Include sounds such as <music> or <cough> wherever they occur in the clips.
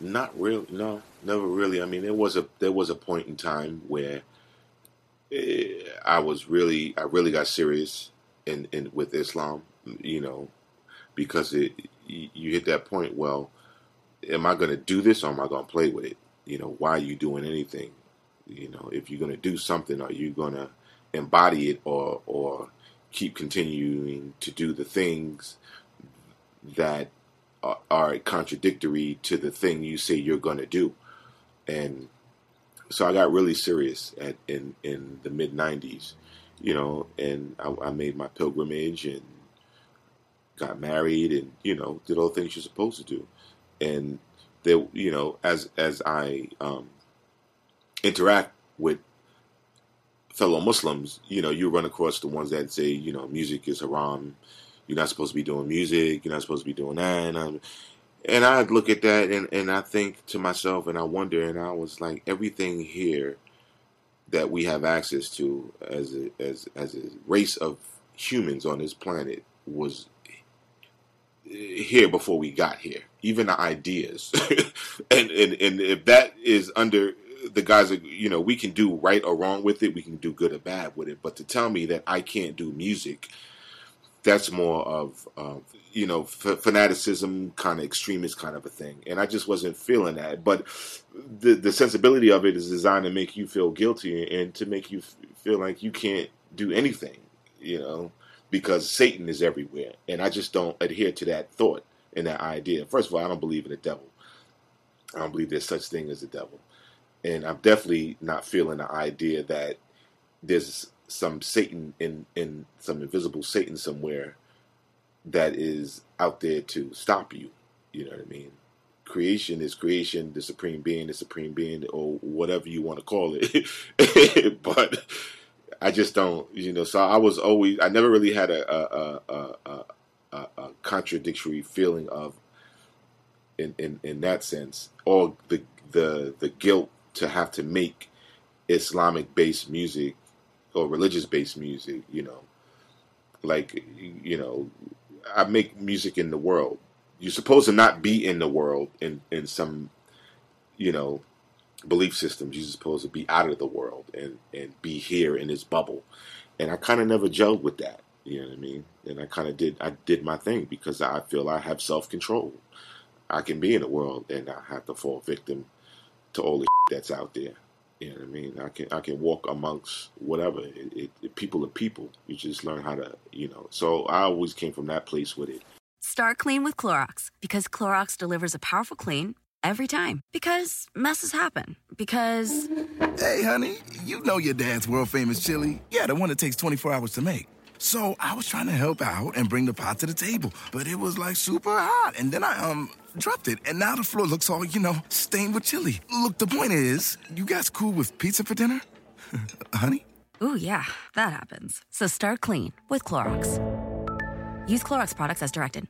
Not really. No, never really. I mean, there was a there was a point in time where eh, I was really I really got serious in, in with Islam. You know, because it you hit that point. Well, am I going to do this or am I going to play with it? You know, why are you doing anything? You know, if you're going to do something, are you going to embody it or or keep continuing to do the things that are, contradictory to the thing you say you're going to do? And so I got really serious at in in the mid '90s, you know, and I, I made my pilgrimage and got married and you know did all the things you're supposed to do, and there, you know, as as I um, interact with fellow Muslims, you know, you run across the ones that say, you know, music is haram. You're not supposed to be doing music. You're not supposed to be doing that. And, I'm, and I look at that and, and I think to myself and I wonder, and I was like, everything here that we have access to as a, as as a race of humans on this planet was here before we got here. Even the ideas, <laughs> and, and and if that is under the guise that you know we can do right or wrong with it we can do good or bad with it but to tell me that i can't do music that's more of uh, you know f- fanaticism kind of extremist kind of a thing. And i just wasn't feeling that. But the the sensibility of it is designed to make you feel guilty and to make you f- feel like you can't do anything you know because satan is everywhere. And i just don't adhere to that thought and that idea. First of all i don't believe in the devil. I don't believe there's such thing as a devil. And I'm definitely not feeling the idea that there's some Satan in in some invisible Satan somewhere that is out there to stop you. You know what I mean? Creation is creation, the supreme being, the supreme being, or whatever you want to call it. <laughs> but I just don't, you know. So I was always, I never really had a a, a, a, a, contradictory feeling of, in, in in that sense, or the the the guilt to have to make Islamic based music or religious based music, you know. Like, you know, I make music in the world. You're supposed to not be in the world in, in some, you know, belief systems. You're supposed to be out of the world and, and be here in this bubble. And I kind of never gelled with that. You know what I mean? And I kind of did, I did my thing because I feel I have self control. I can be in the world and I have to fall victim to all the <laughs> that's out there. You know what I mean? I can I can walk amongst whatever. It, it, it, people are people. You just learn how to, you know. So I always came from that place with it. Start clean with Clorox because Clorox delivers a powerful clean every time. Because messes happen. Because. Hey, honey, you know your dad's world famous chili. Yeah, the one that takes 24 hours to make. So I was trying to help out and bring the pot to the table, but it was like super hot. And then I um dropped it, and now the floor looks all, you know, stained with chili. Look, the point is, you guys cool with pizza for dinner? <laughs> honey? Ooh, yeah, that happens. So start clean with Clorox. Use Clorox products as directed.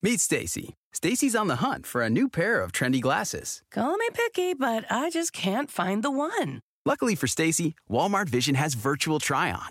Meet Stacy. Stacy's on the hunt for a new pair of trendy glasses. Call me picky, but I just can't find the one. Luckily for Stacy, Walmart Vision has virtual try on.